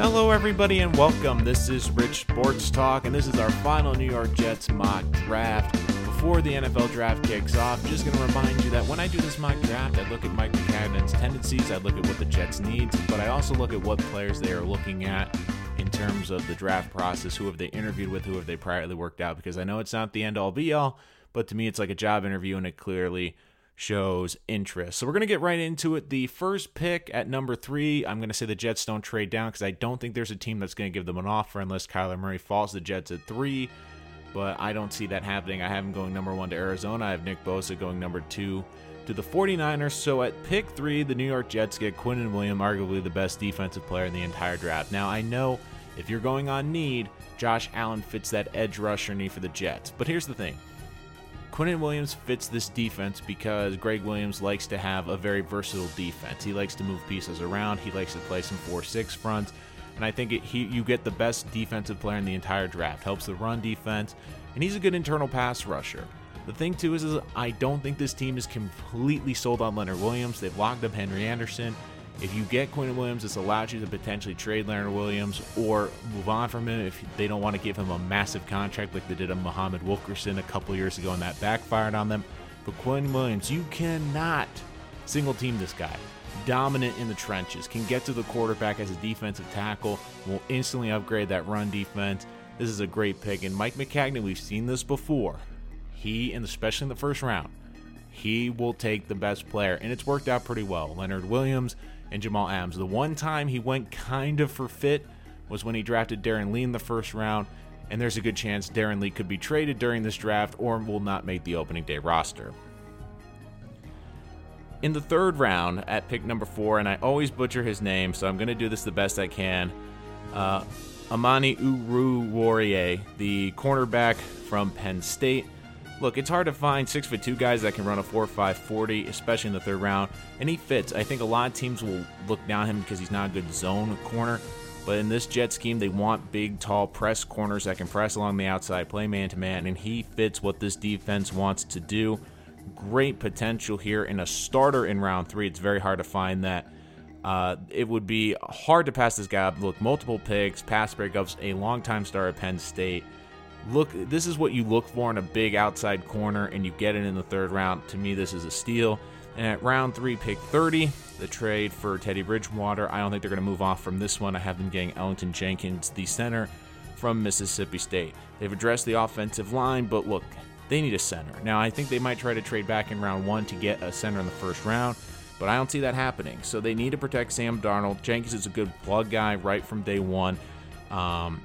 Hello, everybody, and welcome. This is Rich Sports Talk, and this is our final New York Jets mock draft. Before the NFL draft kicks off, just going to remind you that when I do this mock draft, I look at Mike Maccagnan's tendencies, I look at what the Jets need, but I also look at what players they are looking at in terms of the draft process. Who have they interviewed with? Who have they privately worked out? Because I know it's not the end all be all, but to me, it's like a job interview, and it clearly shows interest. So we're going to get right into it. The first pick at number three, I'm going to say the Jets don't trade down because I don't think there's a team that's going to give them an offer unless Kyler Murray falls the Jets at three. But I don't see that happening. I have him going number one to Arizona. I have Nick Bosa going number two to the 49ers. So at pick three, the New York Jets get Quinnen Williams, arguably the best defensive player in the entire draft. Now, I know if you're going on need, Josh Allen fits that edge rusher need for the Jets. But here's the thing Quinnen Williams fits this defense because Gregg Williams likes to have a very versatile defense. He likes to move pieces around. He likes to play some 4-6 fronts, and I think it, he you get the best defensive player in the entire draft. Helps the run defense, and he's a good internal pass rusher. The thing too is, is I don't think this team is completely sold on Leonard Williams. They've locked up Henry Anderson. If you get Quinnen Williams, this allows you to potentially trade Leonard Williams or move on from him if they don't want to give him a massive contract like they did on Muhammad Wilkerson a couple years ago and that backfired on them. But Quinnen Williams, you cannot single team this guy. Dominant in the trenches, can get to the quarterback as a defensive tackle, will instantly upgrade that run defense. This is a great pick. And Mike Maccagnan, we've seen this before. He, and especially in the first round, he will take the best player, and it's worked out pretty well. Leonard Williams and Jamal Adams. The one time he went kind of for fit was when he drafted Darron Lee in the first round, and there's a good chance Darron Lee could be traded during this draft or will not make the opening day roster. In the third round, at pick number four, and I always butcher his name, so I'm going to do this the best I can. Uh, Amani Oruwariye, the cornerback from Penn State. Look, it's hard to find six foot two guys that can run a 4 5 40, especially in the third round, and he fits. I think a lot of teams will look down him because he's not a good zone corner. But in this Jet scheme, they want big, tall press corners that can press along the outside, play man to man, and he fits what this defense wants to do. Great potential here in a starter in round three. It's very hard to find that. Uh, it would be hard to pass this guy up. Look, multiple picks, pass breakups, a long-time star at Penn State look this is what you look for in a big outside corner and you get it in the third round. To me this is a steal. And at round three pick 30 the trade for teddy bridgewater. I don't think they're going to move off from this one. I have them getting Elgton jenkins the center from mississippi state. They've addressed the offensive line but look they need a center. Now i think they might try to trade back in round one to get a center in the first round but i don't see that happening. So they need to protect sam darnold. Jenkins is a good plug guy right from day one. Um,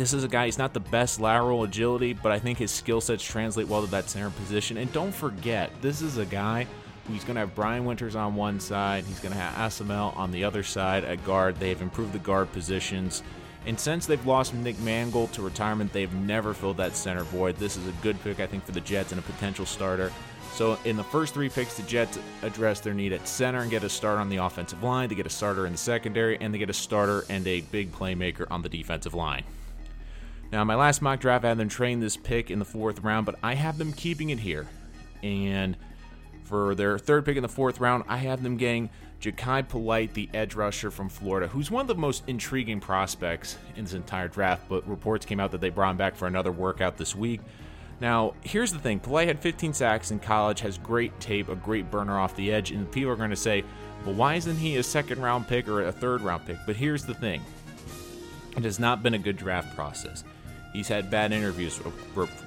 this is a guy, he's not the best lateral agility, but I think his skill sets translate well to that center position. And don't forget, this is a guy who's going to have Brian Winters on one side, he's going to have Osemele on the other side at guard. They have improved the guard positions. And since they've lost Nick Mangold to retirement, they've never filled that center void. This is a good pick, I think, for the Jets and a potential starter. So in the first three picks, the Jets address their need at center and get a starter on the offensive line. They get a starter in the secondary, and they get a starter and a big playmaker on the defensive line. Now, my last mock draft, I had them train this pick in the fourth round, but I have them keeping it here. And for their third pick in the fourth round, I have them getting Jachai Polite, the edge rusher from Florida, who's one of the most intriguing prospects in this entire draft. But reports came out that they brought him back for another workout this week. Now, here's the thing Polite had 15 sacks in college, has great tape, a great burner off the edge, and people are going to say, well, why isn't he a second round pick or a third round pick? But here's the thing it has not been a good draft process. He's had bad interviews,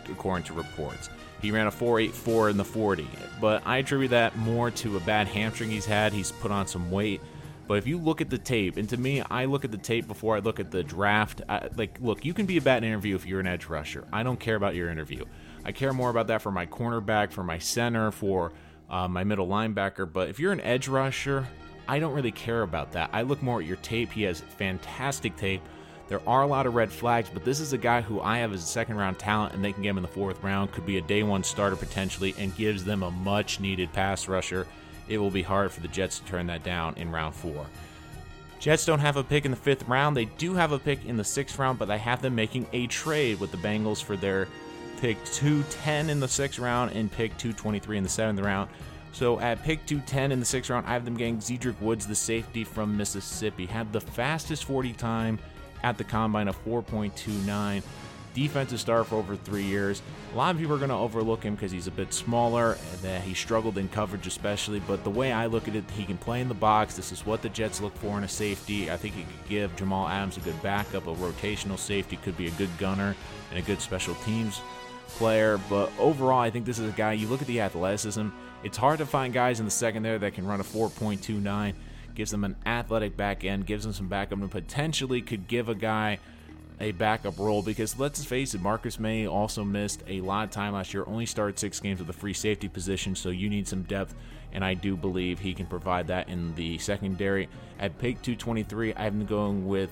according to reports. He ran a 4.84 in the 40, but I attribute that more to a bad hamstring he's had. He's put on some weight. But if you look at the tape, and to me, I look at the tape before I look at the draft. I, like, look, you can be a bad interview if you're an edge rusher. I don't care about your interview. I care more about that for my cornerback, for my center, for uh, my middle linebacker. But if you're an edge rusher, I don't really care about that. I look more at your tape. He has fantastic tape. There are a lot of red flags, but this is a guy who I have as a second round talent, and they can get him in the fourth round. Could be a day one starter potentially, and gives them a much needed pass rusher. It will be hard for the Jets to turn that down in round four. Jets don't have a pick in the fifth round. They do have a pick in the sixth round, but I have them making a trade with the Bengals for their pick 210 in the sixth round and pick 223 in the seventh round. So at pick 210 in the sixth round, I have them getting Zedrick Woods, the safety from Mississippi. Had the fastest 40 time at the combine of 4.29 defensive star for over three years. A lot of people are going to overlook him because he's a bit smaller and that he struggled in coverage, especially. But the way I look at it, he can play in the box. This is what the Jets look for in a safety. I think he could give Jamal Adams a good backup, a rotational safety, could be a good gunner and a good special teams player. But overall, I think this is a guy. You look at the athleticism. It's hard to find guys in the second there that can run a 4.29. Gives them an athletic back end, gives them some backup, and potentially could give a guy a backup role because let's face it, Marcus Maye also missed a lot of time last year, only started six games with a free safety position, so you need some depth, and I do believe he can provide that in the secondary. At pick 223, I've been going with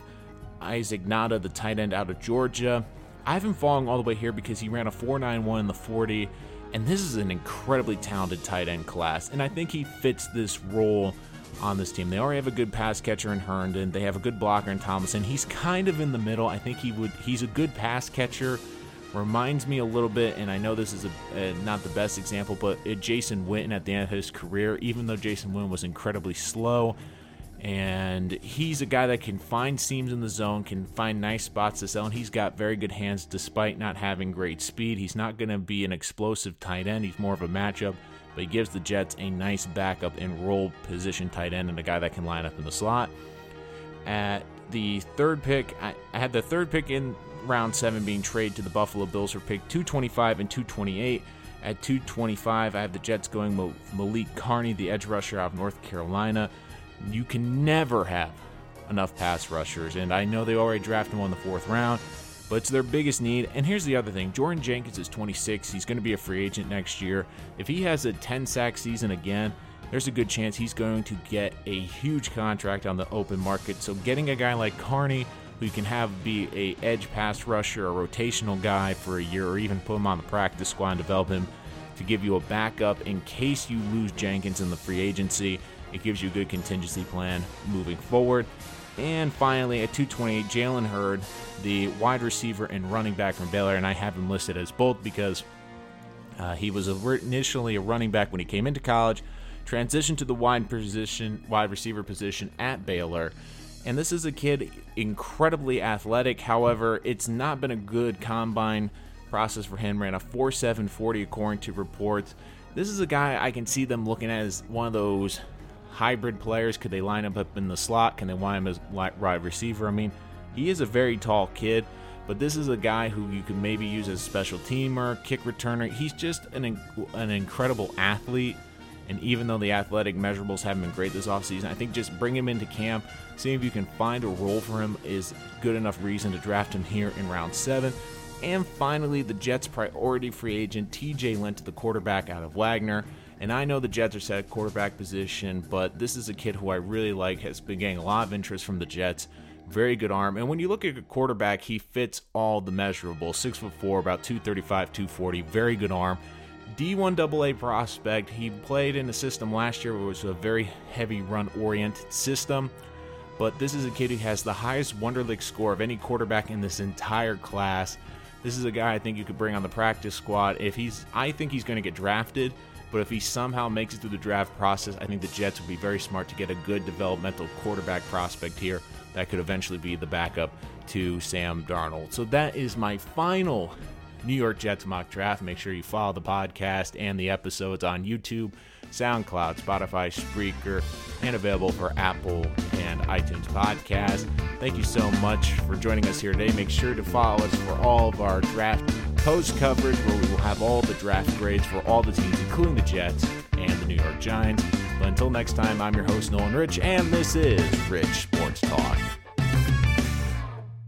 Isaac Nauta, the tight end out of Georgia. I haven't fallen all the way here because he ran a 4.91 in the 40, and this is an incredibly talented tight end class, and I think he fits this role on this team. They already have a good pass catcher in Herndon. They have a good blocker in Thomason. He's kind of in the middle. I think he would. He's a good pass catcher. Reminds me a little bit, and I know this is a, not the best example, but Jason Witten at the end of his career. Even though Jason Witten was incredibly slow, and he's a guy that can find seams in the zone, can find nice spots to sell, and he's got very good hands despite not having great speed. He's not going to be an explosive tight end. He's more of a matchup but he gives the Jets a nice backup in role position tight end and a guy that can line up in the slot. At the third pick, I, I had the third pick in round seven being traded to the Buffalo Bills for pick 225 and 228. At 225, I have the Jets going Malik Carney, the edge rusher out of North Carolina. You can never have enough pass rushers, and I know they already drafted him in the fourth round but it's their biggest need. And here's the other thing Jordan Jenkins is 26. He's going to be a free agent next year. If he has a 10 sack season again, there's a good chance he's going to get a huge contract on the open market. So getting a guy like Carney, who you can have be a edge pass rusher, a rotational guy for a year, or even put him on the practice squad and develop him to give you a backup in case you lose Jenkins in the free agency. It gives you a good contingency plan moving forward. And finally, at 228, Jalen Hurd, the wide receiver and running back from Baylor, and I have him listed as both because uh, he was initially a running back when he came into college, transitioned to the wide position, wide receiver position at Baylor. And this is a kid incredibly athletic. However, it's not been a good combine process for him. Ran a 4.740 according to reports. This is a guy I can see them looking at as one of those hybrid players. Could they line him up in the slot? Can they line him as wide receiver? I mean, he is a very tall kid, but this is a guy who you could maybe use as a special teamer, kick returner. He's just an, an incredible athlete. And even though the athletic measurables haven't been great this offseason, I think just bring him into camp, seeing if you can find a role for him is good enough reason to draft him here in round seven. And finally, the Jets' priority free agent, TJ Lent, the quarterback out of Wagner. And I know the Jets are set at quarterback position, but this is a kid who I really like, has been getting a lot of interest from the Jets. Very good arm. And when you look at a quarterback, he fits all the measurables. Six foot four, about 235, 240. Very good arm. D1 AA prospect. He played in a system last year where it was a very heavy run oriented system. But this is a kid who has the highest Wonderlic score of any quarterback in this entire class. This is a guy I think you could bring on the practice squad. If he's I think he's going to get drafted but if he somehow makes it through the draft process, I think the Jets would be very smart to get a good developmental quarterback prospect here that could eventually be the backup to Sam Darnold. So that is my final New York Jets mock draft. Make sure you follow the podcast and the episodes on YouTube, SoundCloud, Spotify, Spreaker, and available for Apple and iTunes podcast. Thank you so much for joining us here today. Make sure to follow us for all of our draft post coverage where we will have all the draft grades for all the teams, including the Jets and the New York Giants. But until next time, I'm your host, Nolan Rich, and this is Rich Sports Talk.